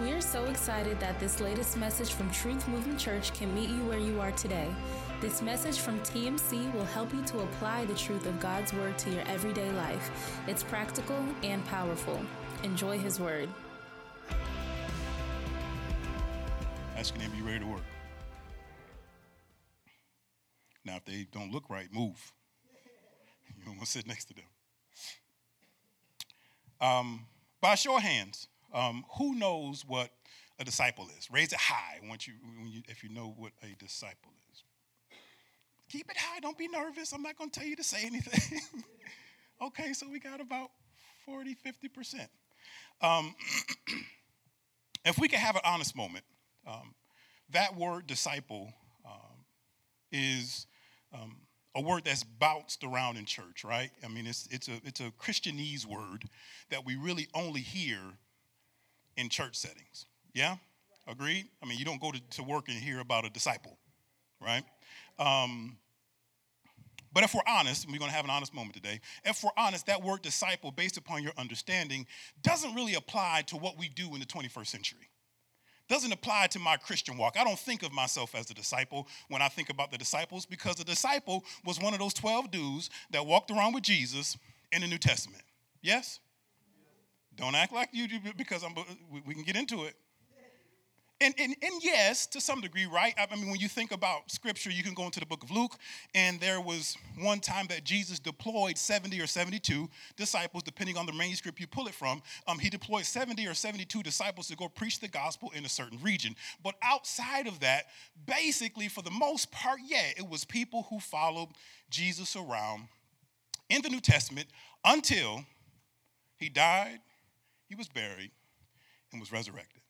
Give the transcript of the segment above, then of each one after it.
We are so excited that this latest message from Truth Movement Church can meet you where you are today. This message from TMC will help you to apply the truth of God's Word to your everyday life. It's practical and powerful. Enjoy His Word. Asking them, you ready to work? Now, if they don't look right, move. You don't want to sit next to them. Um, by show hands, um, who knows what a disciple is? Raise it high once you, you, if you know what a disciple is. Keep it high. Don't be nervous. I'm not going to tell you to say anything. okay, so we got about 40, 50%. Um, if we could have an honest moment, um, that word disciple um, is um, a word that's bounced around in church, right? I mean, it's, it's, a, it's a Christianese word that we really only hear in church settings. Yeah? Agreed? I mean, you don't go to, to work and hear about a disciple, right? Um, but if we're honest, and we're going to have an honest moment today, if we're honest, that word disciple, based upon your understanding, doesn't really apply to what we do in the 21st century doesn't apply to my Christian walk. I don't think of myself as a disciple when I think about the disciples because the disciple was one of those 12 dudes that walked around with Jesus in the New Testament. Yes? Don't act like you do because I'm, we can get into it. And, and, and yes, to some degree, right? I mean, when you think about scripture, you can go into the book of Luke, and there was one time that Jesus deployed 70 or 72 disciples, depending on the manuscript you pull it from. Um, he deployed 70 or 72 disciples to go preach the gospel in a certain region. But outside of that, basically, for the most part, yeah, it was people who followed Jesus around in the New Testament until he died, he was buried, and was resurrected.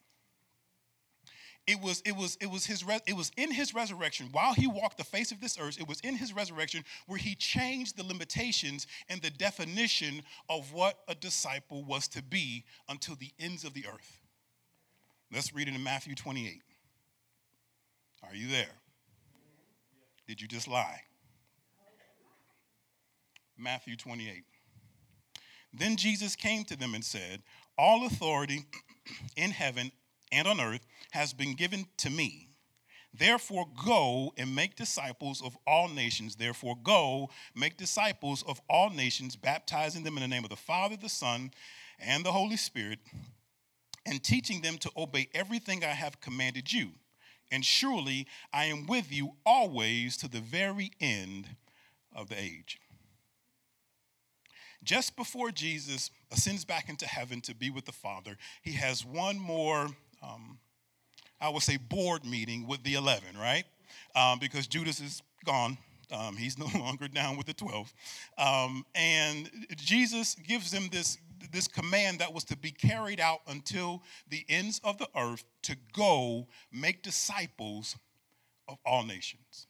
It was it was it was his it was in his resurrection while he walked the face of this earth it was in his resurrection where he changed the limitations and the definition of what a disciple was to be until the ends of the earth. Let's read it in matthew 28 are you there? Did you just lie? Matthew 28 then jesus came to them and said all authority in heaven and on earth has been given to me. Therefore, go and make disciples of all nations. Therefore, go, make disciples of all nations, baptizing them in the name of the Father, the Son, and the Holy Spirit, and teaching them to obey everything I have commanded you. And surely I am with you always to the very end of the age. Just before Jesus ascends back into heaven to be with the Father, he has one more um, I would say, board meeting with the 11, right? Um, because Judas is gone. Um, he's no longer down with the 12. Um, and Jesus gives them this, this command that was to be carried out until the ends of the earth to go make disciples of all nations.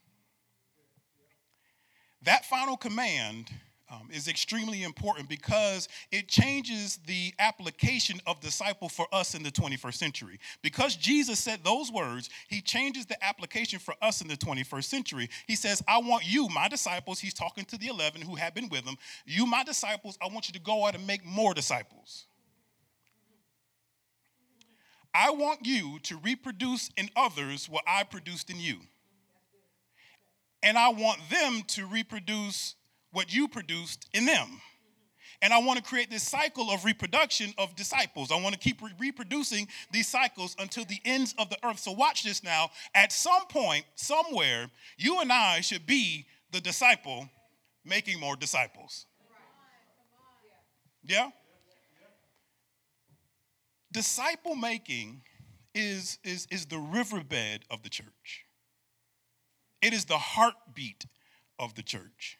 That final command um, is extremely important because it changes the application of disciple for us in the 21st century. Because Jesus said those words, he changes the application for us in the 21st century. He says, I want you, my disciples, he's talking to the 11 who have been with him, you, my disciples, I want you to go out and make more disciples. I want you to reproduce in others what I produced in you. And I want them to reproduce what you produced in them. And I want to create this cycle of reproduction of disciples. I want to keep re- reproducing these cycles until the ends of the earth. So, watch this now. At some point, somewhere, you and I should be the disciple making more disciples. Yeah? Disciple making is, is, is the riverbed of the church, it is the heartbeat of the church.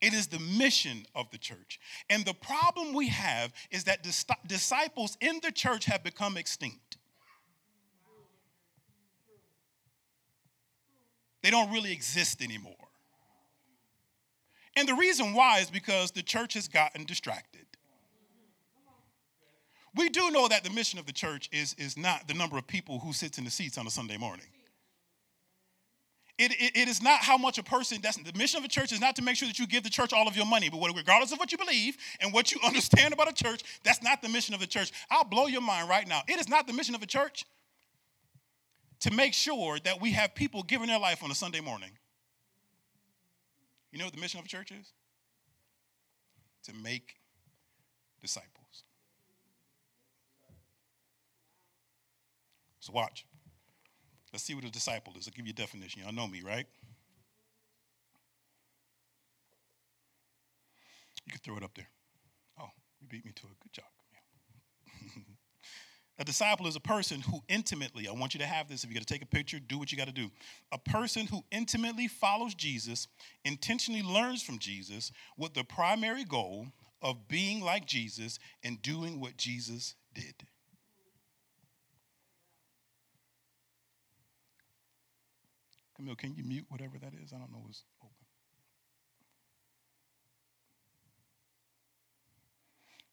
It is the mission of the church. And the problem we have is that dis- disciples in the church have become extinct. They don't really exist anymore. And the reason why is because the church has gotten distracted. We do know that the mission of the church is, is not the number of people who sits in the seats on a Sunday morning. It, it, it is not how much a person, that's the mission of a church is not to make sure that you give the church all of your money, but regardless of what you believe and what you understand about a church, that's not the mission of the church. I'll blow your mind right now. It is not the mission of a church to make sure that we have people giving their life on a Sunday morning. You know what the mission of a church is? To make disciples. So watch. Let's see what a disciple is. I'll give you a definition. Y'all know me, right? You can throw it up there. Oh, you beat me to it. Good job. a disciple is a person who intimately, I want you to have this. If you got to take a picture, do what you got to do. A person who intimately follows Jesus, intentionally learns from Jesus with the primary goal of being like Jesus and doing what Jesus did. Camille, can you mute whatever that is? I don't know what's open.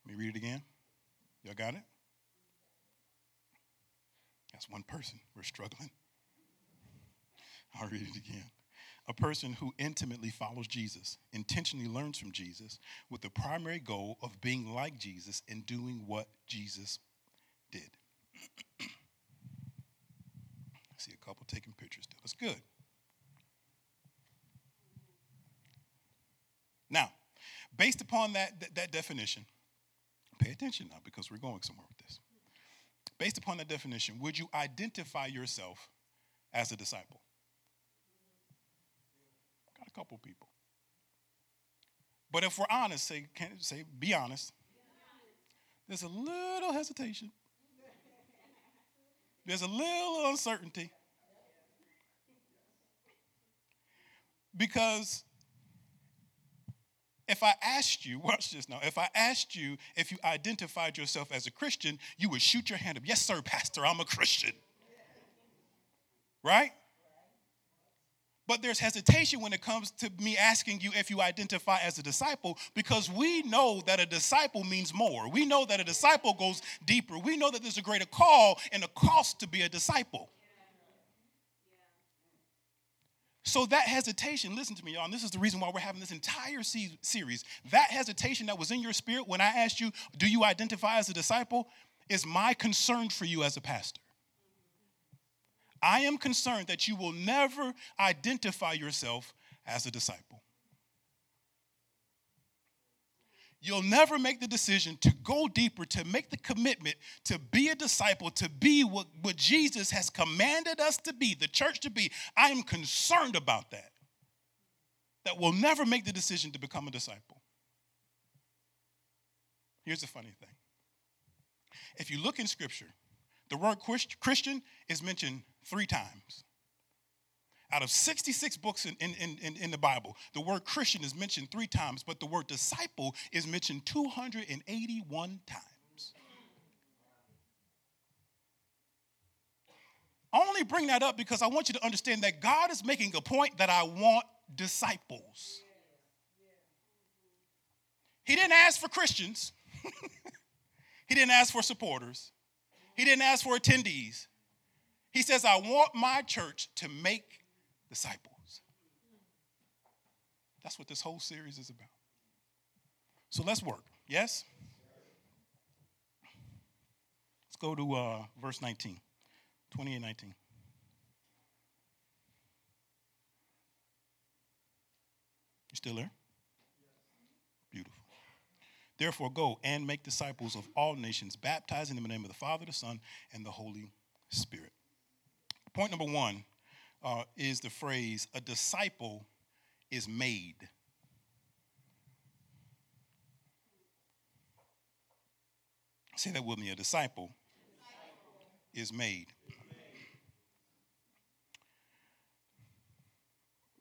Let me read it again. Y'all got it? That's one person. We're struggling. I'll read it again. A person who intimately follows Jesus, intentionally learns from Jesus, with the primary goal of being like Jesus and doing what Jesus did. I see a couple taking pictures still. That's good. Now, based upon that, that, that definition, pay attention now because we're going somewhere with this. Based upon that definition, would you identify yourself as a disciple? Got a couple people. But if we're honest, say, can, say be honest. There's a little hesitation. There's a little uncertainty. Because if I asked you, watch this now, if I asked you if you identified yourself as a Christian, you would shoot your hand up. Yes, sir, Pastor, I'm a Christian. Right? But there's hesitation when it comes to me asking you if you identify as a disciple because we know that a disciple means more. We know that a disciple goes deeper. We know that there's a greater call and a cost to be a disciple. So that hesitation, listen to me, y'all, this is the reason why we're having this entire series. That hesitation that was in your spirit when I asked you, do you identify as a disciple, is my concern for you as a pastor. I am concerned that you will never identify yourself as a disciple. You'll never make the decision to go deeper, to make the commitment to be a disciple, to be what, what Jesus has commanded us to be, the church to be. I am concerned about that. That we'll never make the decision to become a disciple. Here's the funny thing if you look in Scripture, the word Christian is mentioned three times. Out of 66 books in, in, in, in, the Bible, the word Christian is mentioned three times, but the word disciple is mentioned 281 times. I only bring that up because I want you to understand that God is making a point that I want disciples. He didn't ask for Christians, He didn't ask for supporters, He didn't ask for attendees. He says, I want my church to make disciples. That's what this whole series is about. So let's work. Yes? Let's go to uh, verse 19, 20 and 19. You still there? Beautiful. Therefore, go and make disciples of all nations, baptizing them in the name of the Father, the Son, and the Holy Spirit. Point number one uh, is the phrase, a disciple is made. Say that with me a disciple, disciple. is made.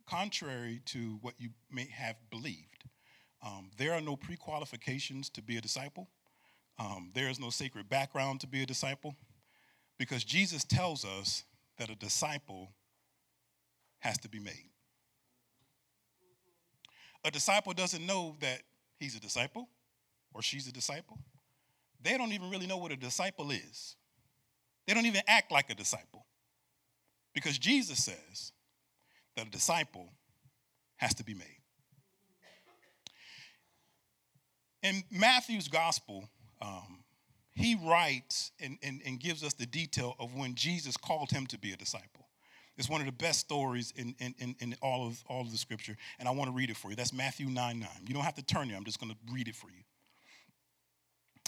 Contrary to what you may have believed, um, there are no pre qualifications to be a disciple. Um, there is no sacred background to be a disciple because Jesus tells us that a disciple has to be made. A disciple doesn't know that he's a disciple or she's a disciple. They don't even really know what a disciple is. They don't even act like a disciple. Because Jesus says that a disciple has to be made. In Matthew's gospel, um, he writes and, and, and gives us the detail of when Jesus called him to be a disciple. It's one of the best stories in, in, in, in, all, of, all of the scripture, and I want to read it for you. That's Matthew 9 9. You don't have to turn there, I'm just going to read it for you.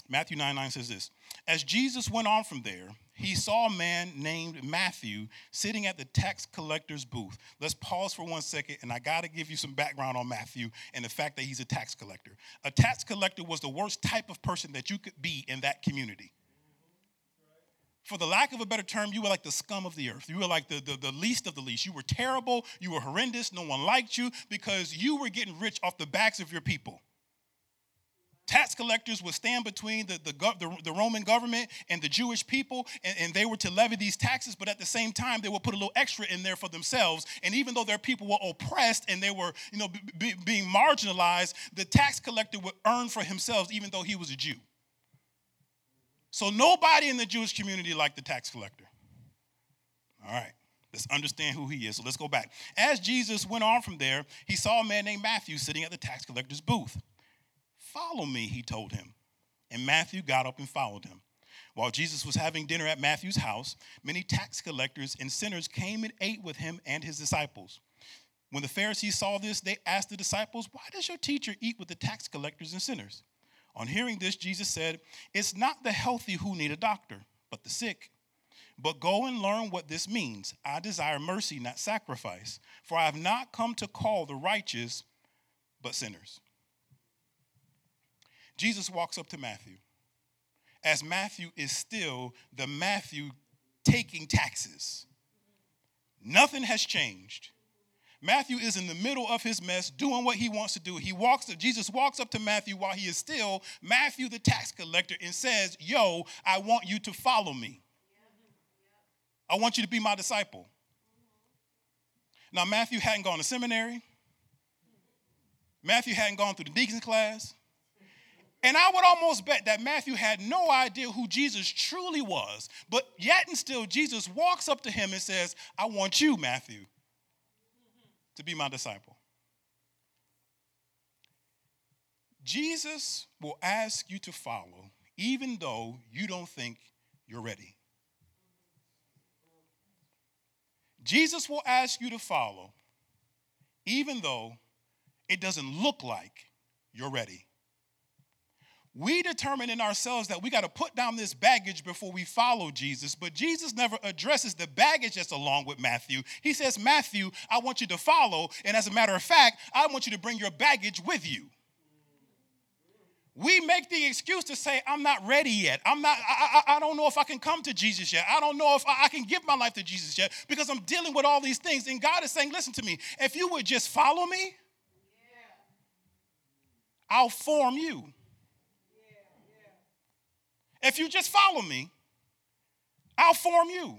Matthew 9 9 says this As Jesus went on from there, he saw a man named Matthew sitting at the tax collector's booth. Let's pause for one second, and I got to give you some background on Matthew and the fact that he's a tax collector. A tax collector was the worst type of person that you could be in that community. For the lack of a better term, you were like the scum of the earth. You were like the, the, the least of the least. You were terrible. You were horrendous. No one liked you because you were getting rich off the backs of your people. Tax collectors would stand between the, the, the, the Roman government and the Jewish people, and, and, they were to levy these taxes, but at the same time, they would put a little extra in there for themselves. And even though their people were oppressed and they were you know, be, being marginalized, the tax collector would earn for himself, even though he was a Jew. So nobody in the Jewish community liked the tax collector. All right. Let's understand who he is. So let's go back. As Jesus went on from there, he saw a man named Matthew sitting at the tax collector's booth. Follow me, he told him. And Matthew got up and followed him. While Jesus was having dinner at Matthew's house, many tax collectors and sinners came and ate with him and his disciples. When the Pharisees saw this, they asked the disciples, Why does your teacher eat with the tax collectors and sinners? On hearing this, Jesus said, It's not the healthy who need a doctor, but the sick. But go and learn what this means. I desire mercy, not sacrifice, for I have not come to call the righteous, but sinners. Jesus walks up to Matthew, as Matthew is still the Matthew taking taxes. Nothing has changed. Matthew is in the middle of his mess, doing what he wants to do. He walks to, Jesus walks up to Matthew while he is still Matthew the tax collector and says, Yo, I want you to follow me. I want you to be my disciple. Now, Matthew hadn't gone to seminary. Matthew hadn't gone through the deacon's class. And I would almost bet that Matthew had no idea who Jesus truly was. But yet and still, Jesus walks up to him and says, I want you, Matthew, to be my disciple. Jesus will ask you to follow even though you don't think you're ready. Jesus will ask you to follow even though it doesn't look like you're ready we determine in ourselves that we got to put down this baggage before we follow Jesus, but Jesus never addresses the baggage that's along with Matthew. He says, Matthew, I want you to follow, and as a matter of fact, I want you to bring your baggage with you. We make the excuse to say, I'm not ready yet. I'm not, I, I, I don't know if I can come to Jesus yet. I don't know if I, I can give my life to Jesus yet because I'm dealing with all these things. And God is saying, listen to me, if you would just follow me, I'll form you. If you just follow me, I'll form you.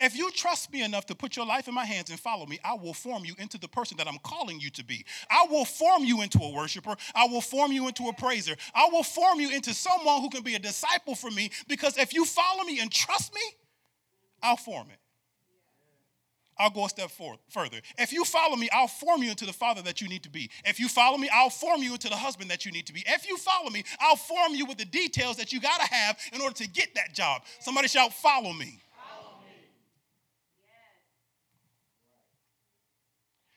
If you trust me enough to put your life in my hands and follow me, I will form you into the person that I'm calling you to be. I will form you into a worshiper. I will form you into a praiser. I will form you into someone who can be a disciple for me because if you follow me and trust me, I'll form it. I'll go a step further. If you follow me, I'll form you into the father that you need to be. If you follow me, I'll form you into the husband that you need to be. If you follow me, I'll form you with the details that you got to have in order to get that job. Somebody shout, Follow me. Follow me.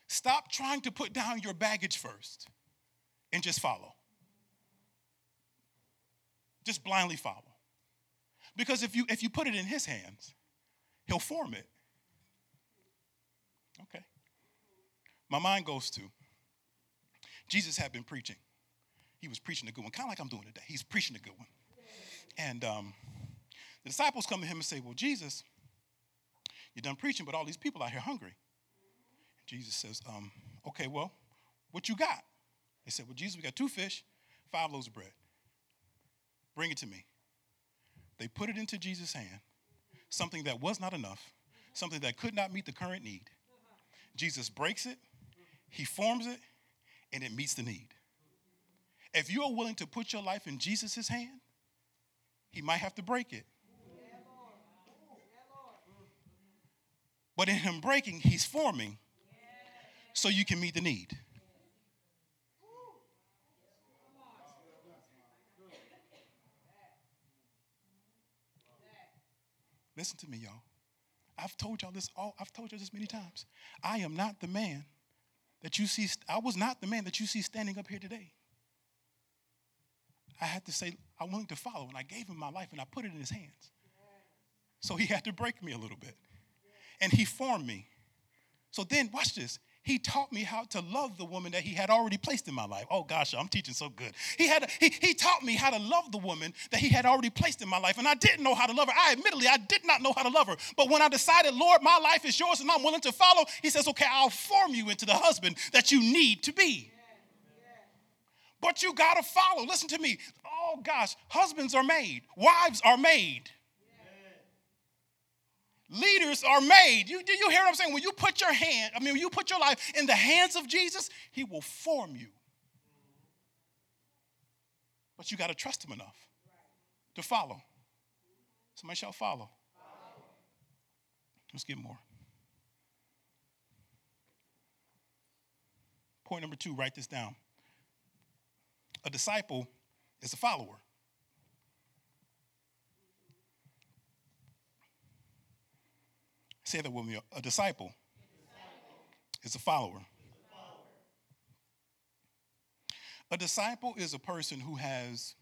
Stop trying to put down your baggage first and just follow. Just blindly follow. Because if you if you put it in his hands, he'll form it. Okay. My mind goes to Jesus had been preaching. He was preaching a good one, kind of like I'm doing today. He's preaching a good one. And um, the disciples come to him and say, Well, Jesus, you're done preaching, but all these people out here hungry. And Jesus says, um, Okay, well, what you got? They said, Well, Jesus, we got two fish, five loaves of bread. Bring it to me. They put it into Jesus' hand, something that was not enough, something that could not meet the current need. Jesus breaks it, he forms it, and it meets the need. If you are willing to put your life in Jesus' hand, he might have to break it. But in him breaking, he's forming so you can meet the need. Listen to me, y'all. I've told y'all this all, I've told you this many times. I am not the man that you see, I was not the man that you see standing up here today. I had to say, I'm willing to follow, and I gave him my life and I put it in his hands. So he had to break me a little bit. And he formed me. So then, watch this he taught me how to love the woman that he had already placed in my life. Oh gosh, I'm teaching so good. He had he, he taught me how to love the woman that he had already placed in my life. And I didn't know how to love her. I admittedly I did not know how to love her. But when I decided, Lord, my life is yours and I'm willing to follow, he says, okay, I'll form you into the husband that you need to be. But you gotta follow. Listen to me. Oh gosh, husbands are made, wives are made. Leaders are made. You, do you hear what I'm saying? When you put your hand, I mean, when you put your life in the hands of Jesus, He will form you. But you got to trust Him enough to follow. Somebody shall follow. Let's get more. Point number two, write this down. A disciple is a follower. Say that with me. A disciple, is a follower. A disciple is a person who has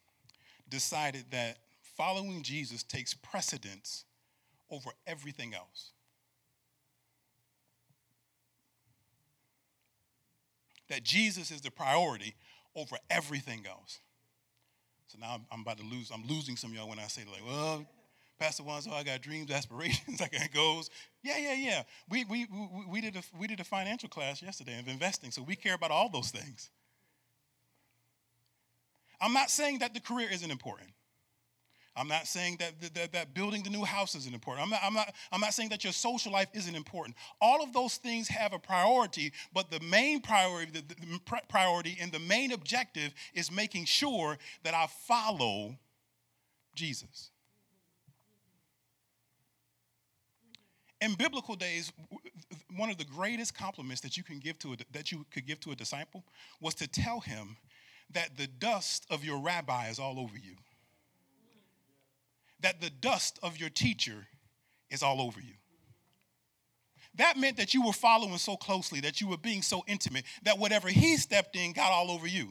decided that following Jesus takes precedence over everything else. That Jesus is the priority over everything else. So now I'm, I'm about to lose, I'm losing some y'all when I say, like, well, Pastor Juan, so oh, I got dreams, aspirations, I got goals. Yeah, yeah, yeah. We, we, we, we, did a, we did a financial class yesterday of investing, so we care about all those things. I'm not saying that the career isn't important. I'm not saying that, that, that building the new house isn't important. I'm not, I'm, not, I'm not saying that your social life isn't important. All of those things have a priority, but the main priority, the, the priority and the main objective is making sure that I follow Jesus. In biblical days, one of the greatest compliments that you can give to a, that you could give to a disciple was to tell him that the dust of your rabbi is all over you. That the dust of your teacher is all over you. That meant that you were following so closely, that you were being so intimate, that whatever he stepped in got all over you.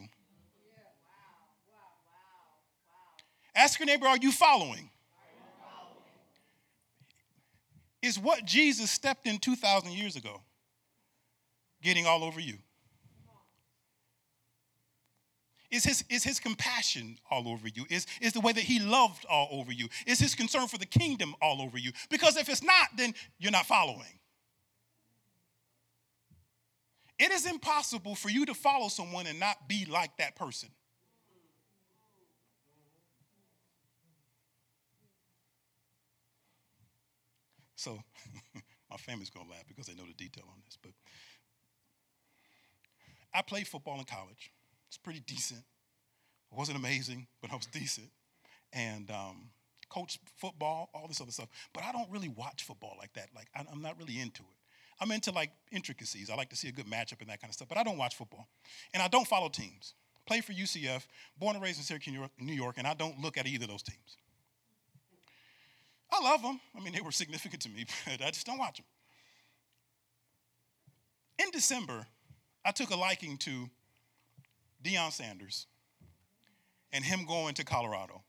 Ask your neighbor, are you following? Is what Jesus stepped in 2,000 years ago, getting all over you. Is his, is his compassion all over you? Is, is the way that he loved all over you? Is his concern for the kingdom all over you? Because if it's not, then you're not following. It is impossible for you to follow someone and not be like that person. So my family's gonna laugh because they know the detail on this. But I played football in college. It's pretty decent. It wasn't amazing, but I was decent. And um, coached football, all this other stuff. But I don't really watch football like that. Like I'm not really into it. I'm into like intricacies. I like to see a good matchup and that kind of stuff. But I don't watch football, and I don't follow teams. Play for UCF, born and raised in Syracuse, New York, and I don't look at either of those teams. I love them. I mean, they were significant to me, but I just don't watch them. In December, I took a liking to Deion Sanders and him going to Colorado.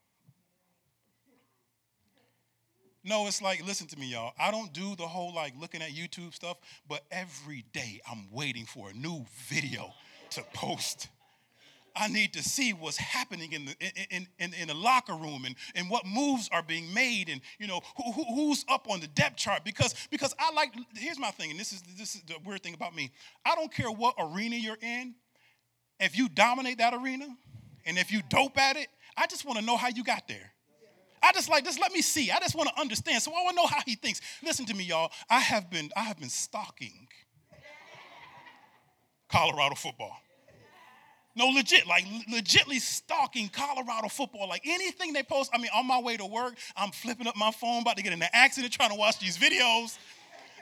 No, it's like, listen to me, y'all. I don't do the whole like looking at YouTube stuff, but every day I'm waiting for a new video to post. I need to see what's happening in the in, in, in the locker room and, and what moves are being made and you know who, who, who's up on the depth chart because because I like here's my thing and this is this is the weird thing about me. I don't care what arena you're in. If you dominate that arena and if you dope at it I just want to know how you got there. I just like just let me see. I just want to understand. So I want to know how he thinks. Listen to me y'all. I have been I have been stalking Colorado football no, legit, like legitly stalking Colorado football. Like anything they post, I mean, on my way to work, I'm flipping up my phone, about to get in an accident trying to watch these videos.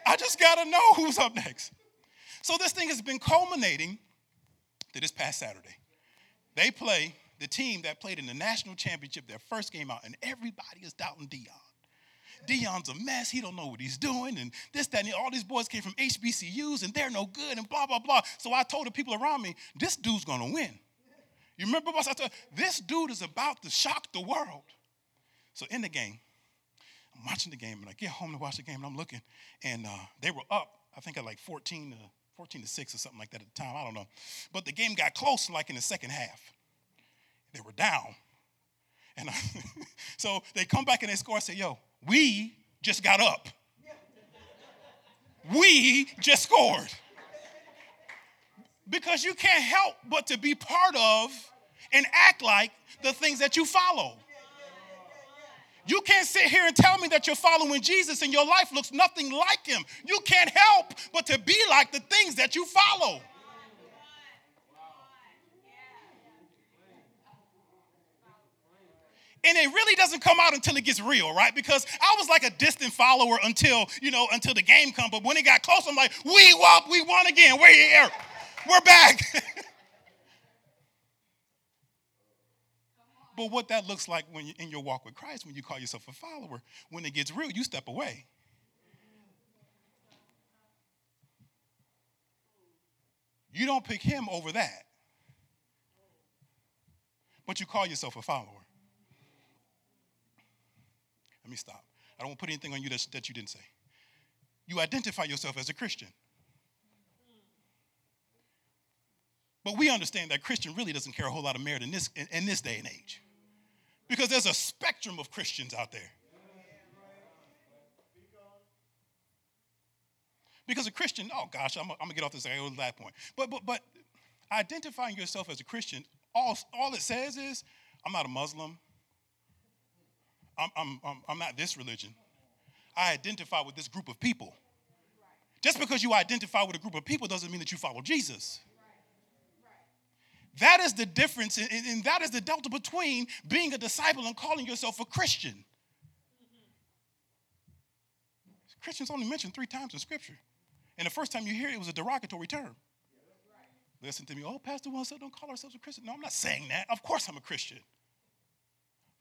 I just gotta know who's up next. So this thing has been culminating to this past Saturday. They play the team that played in the national championship their first game out, and everybody is doubting Deion. Deion's a mess. He don't know what he's doing, and this, that, and all these boys came from HBCUs, and they're no good, and blah, blah, blah. So I told the people around me, this dude's gonna win. You remember what I told? This dude is about to shock the world. So in the game, I'm watching the game, and I get home to watch the game, and I'm looking, and uh, they were up, I think at like 14 to 14 to 6 or something like that at the time. I don't know. But the game got close like in the second half. They were down. And I, so they come back and they score I say, yo, we just got up. We just scored. Because you can't help but to be part of and act like the things that you follow. You can't sit here and tell me that you're following Jesus and your life looks nothing like him. You can't help but to be like the things that you follow. And it really doesn't come out until it gets real, right? Because I was like a distant follower until, you know, until the game come. But when it got close, I'm like, we won, we won again. We're here. We're back. but what that looks like when you're in your walk with Christ, when you call yourself a follower, when it gets real, you step away. You don't pick him over that. But you call yourself a follower. Let me stop. I don't want to put anything on you that, that you didn't say. You identify yourself as a Christian. But we understand that Christian really doesn't care a whole lot of merit in this, in, in this day and age. Because there's a spectrum of Christians out there. Because a Christian, oh gosh, I'm, I'm gonna get off this. Go that point. But but but identifying yourself as a Christian, all all it says is, I'm not a Muslim. I'm, I'm, I'm, not this religion. I identify with this group of people. Just because you identify with a group of people doesn't mean that you follow Jesus. That is the difference, and, and that is the delta between being a disciple and calling yourself a Christian. Christians only mentioned three times in Scripture. And the first time you hear it, it was a derogatory term. Listen to me. Oh, Pastor Juan said, don't call ourselves a Christian. No, I'm not saying that. Of course I'm a Christian.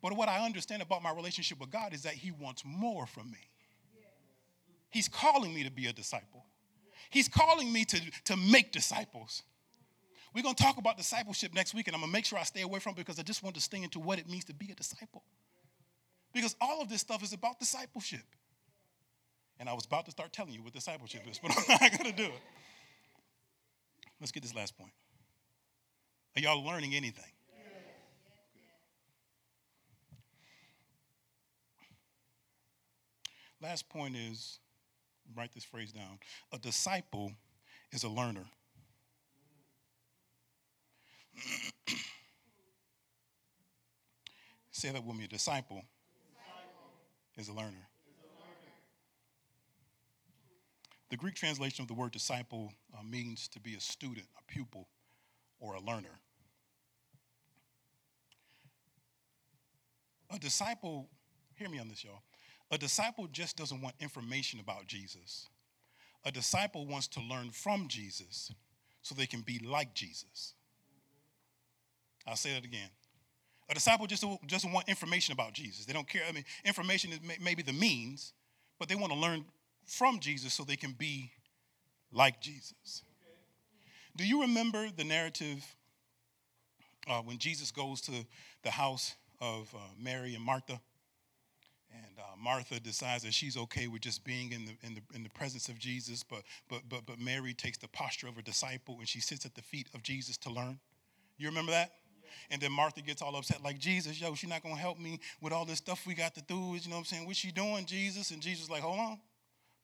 But what I understand about my relationship with God is that He wants more from me. He's calling me to be a disciple. He's calling me to, to make disciples. We're going to talk about discipleship next week, and I'm going to make sure I stay away from it because I just want to stay into what it means to be a disciple. Because all of this stuff is about discipleship. And I was about to start telling you what discipleship is, but I'm not going to do it. Let's get this last point. Are y'all learning anything? Last point is write this phrase down a disciple is a learner. Say that with me a disciple, disciple. is a learner. The Greek translation of the word disciple uh, means to be a student, a pupil, or a learner. A disciple, hear me on this, y'all. A disciple just doesn't want information about Jesus. A disciple wants to learn from Jesus so they can be like Jesus. I'll say that again. A disciple just doesn't want information about Jesus. They don't care. I mean, information is maybe the means, but they want to learn from Jesus so they can be like Jesus. Do you remember the narrative uh, when Jesus goes to the house of uh, Mary and Martha? And uh, Martha decides that she's okay with just being in the, in, the, in the presence of Jesus, but, but, but, but Mary takes the posture of a disciple and she sits at the feet of Jesus to learn. You remember that? And then Martha gets all upset, like, Jesus, yo, she's not to help me with all this stuff we got to do. You know what I'm saying? What's she doing, Jesus? And Jesus like, hold on,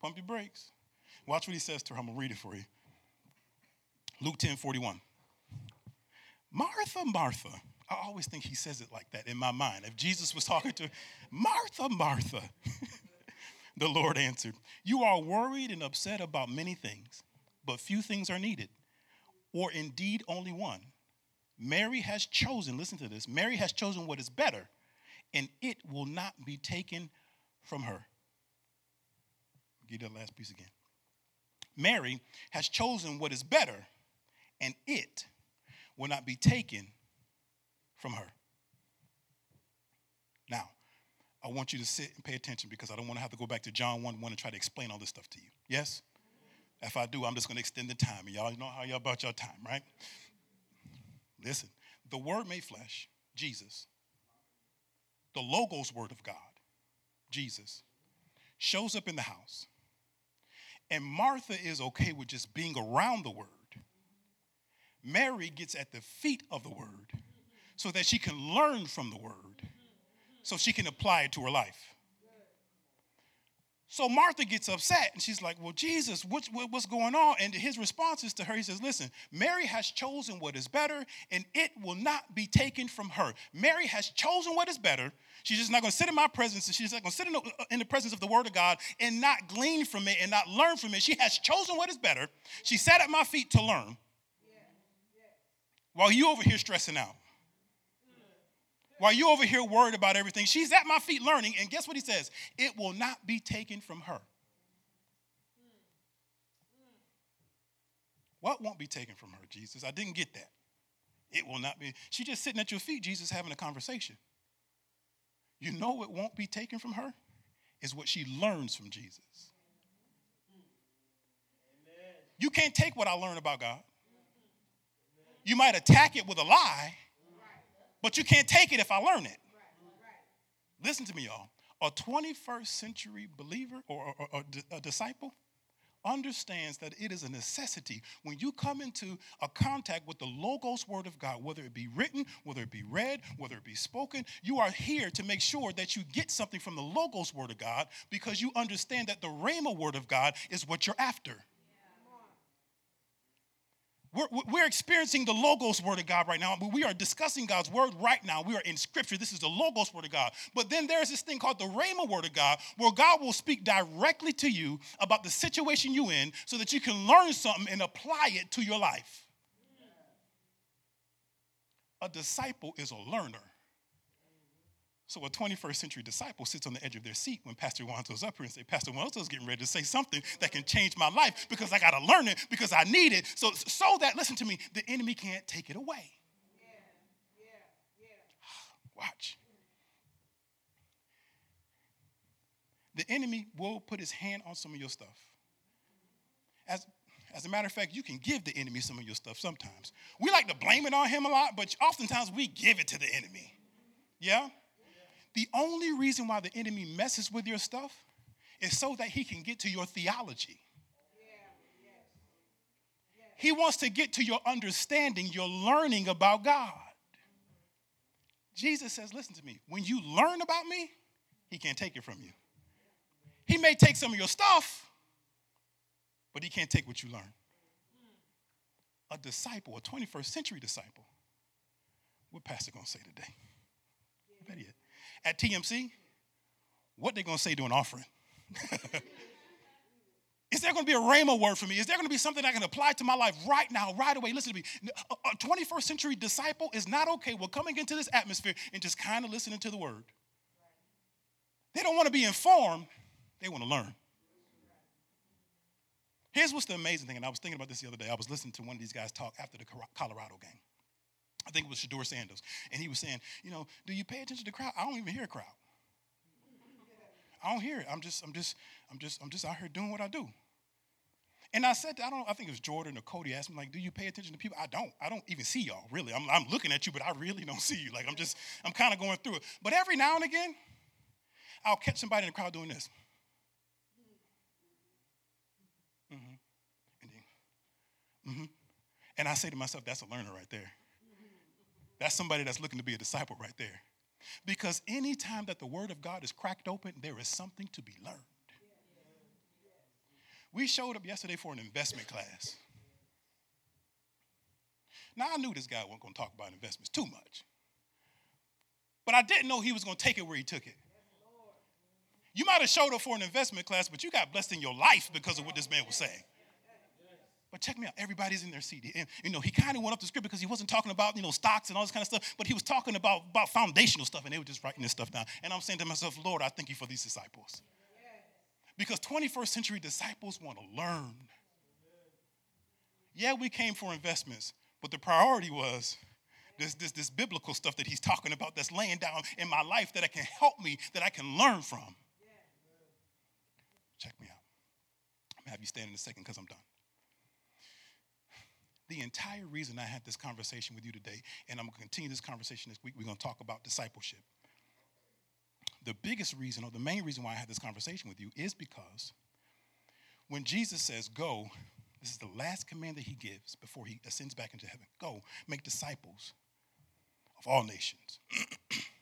pump your brakes. Watch what he says to her. I'm to read it for you. Luke 10 41. Martha, Martha. I always think he says it like that in my mind. If Jesus was talking to Martha, Martha, the Lord answered, You are worried and upset about many things, but few things are needed, or indeed only one. Mary has chosen, listen to this, Mary has chosen what is better, and it will not be taken from her. Give that last piece again. Mary has chosen what is better, and it will not be taken from her. Now, I want you to sit and pay attention because I don't want to have to go back to John 1 1 and try to explain all this stuff to you. Yes? If I do, I'm just going to extend the time. And y'all know how y'all about your time, right? Listen, the Word made flesh, Jesus, the Logos Word of God, Jesus, shows up in the house. And Martha is okay with just being around the Word. Mary gets at the feet of the Word so that she can learn from the Word so she can apply it to her life. So Martha gets upset and she's like, Well, Jesus, what's, what's going on? And his response is to her, He says, Listen, Mary has chosen what is better and it will not be taken from her. Mary has chosen what is better. She's just not going to sit in my presence and she's not going to sit in the, in the presence of the Word of God and not glean from it and not learn from it. She has chosen what is better. She sat at my feet to learn while you over here stressing out while you over here worried about everything, she's at my feet learning. And guess what he says? It will not be taken from her. What won't be taken from her, Jesus? I didn't get that. It will not be. She's just sitting at your feet, Jesus, having a conversation. You know what won't be taken from her? Is what she learns from Jesus. You can't take what I learn about God. You might attack it with a lie, but you can't take it if I learn it. Listen to me, y'all. A 21st century believer or, a disciple understands that it is a necessity when you come into a contact with the Logos Word of God, whether it be written, whether it be read, whether it be spoken, you are here to make sure that you get something from the Logos Word of God because you understand that the Rhema Word of God is what you're after. We're, we're experiencing the Logos Word of God right now. We are discussing God's Word right now. We are in Scripture. This is the Logos Word of God. But then there's this thing called the Rhema Word of God, where God will speak directly to you about the situation you're in so that you can learn something and apply it to your life. A disciple is a learner. So a 21st century disciple sits on the edge of their seat when Pastor Wanto's up here and say, Pastor Wanto's getting ready to say something that can change my life because I got to learn it because I need it. So, so that, listen to me, the enemy can't take it away. Watch. The enemy will put his hand on some of your stuff. As, as a matter of fact, you can give the enemy some of your stuff sometimes. We like to blame it on him a lot, but oftentimes we give it to the enemy. Yeah? The only reason why the enemy messes with your stuff is so that he can get to your theology. He wants to get to your understanding, your learning about God. Jesus says, Listen to me, when you learn about me, he can't take it from you. He may take some of your stuff, but he can't take what you learn. A disciple, a 21st century disciple, what Pastor gonna say today? Better yet, at TMC, what they gonna say to an offering? Is there going to be a rhema word for me? Is there going to be something I can apply to my life right now, right away? Listen to me. A 21st century disciple is not okay with coming into this atmosphere and just kind of listening to the word. They don't want to be informed, they want to learn. Here's what's the amazing thing, and I was thinking about this the other day. I was listening to one of these guys talk after the Colorado game. I think it was Shedeur Sanders. And he was saying, you know, do you pay attention to the crowd? I don't even hear a crowd. I don't hear it. I'm just, I'm just, I'm just, I'm just out here doing what I do. And I said, I don't, I think it was Jordan or Cody asked me, like, do you pay attention to people? I don't. I don't even see y'all, really. I'm, I'm looking at you, but I really don't see you. Like, I'm just, I'm kind of going through it. But every now and again, I'll catch somebody in the crowd doing this. Mm-hmm. And then, mm-hmm. And I say to myself, that's a learner right there. That's somebody that's looking to be a disciple right there. Because anytime that the word of God is cracked open, there is something to be learned. We showed up yesterday for an investment class. Now, I knew this guy wasn't going to talk about investments too much. But I didn't know he was going to take it where he took it. You might have showed up for an investment class, but you got blessed in your life because of what this man was saying. But check me out, everybody's in their seat. And, you know, he kind of went up the script because he wasn't talking about, you know, stocks and all this kind of stuff, but he was talking about, about foundational stuff, and they were just writing this stuff down. And I'm saying to myself, Lord, I thank you for these disciples. Because 21st century disciples want to learn. Yeah, we came for investments, but the priority was this, this, this biblical stuff that he's talking about that's laying down in my life that I can help me, that I can learn from. Check me out. I'm going to have you stand in a second because I'm done. The entire reason I had this conversation with you today, and I'm going to continue this conversation this week, we're going to talk about discipleship. The biggest reason, or the main reason why I had this conversation with you, is because when Jesus says, Go, this is the last command that he gives before he ascends back into heaven go, make disciples of all nations.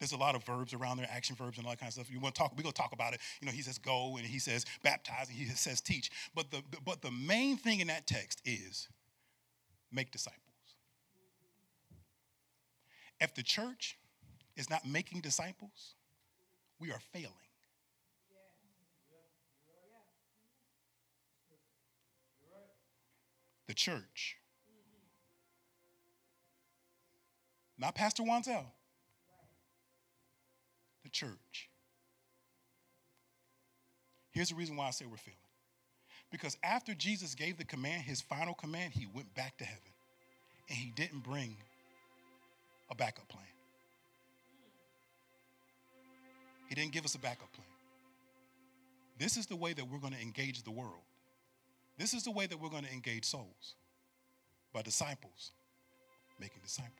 There's a lot of verbs around there, action verbs and all that kind of stuff. You want to talk? We're gonna talk about it. You know, he says go and he says baptize and he says teach. But the but the main thing in that text is make disciples. If the church is not making disciples, we are failing. The church. Not Pastor Wanzel the church. Here's the reason why I say we're failing. Because after Jesus gave the command, his final command, he went back to heaven and he didn't bring a backup plan. He didn't give us a backup plan. This is the way that we're going to engage the world. This is the way that we're going to engage souls by disciples making disciples.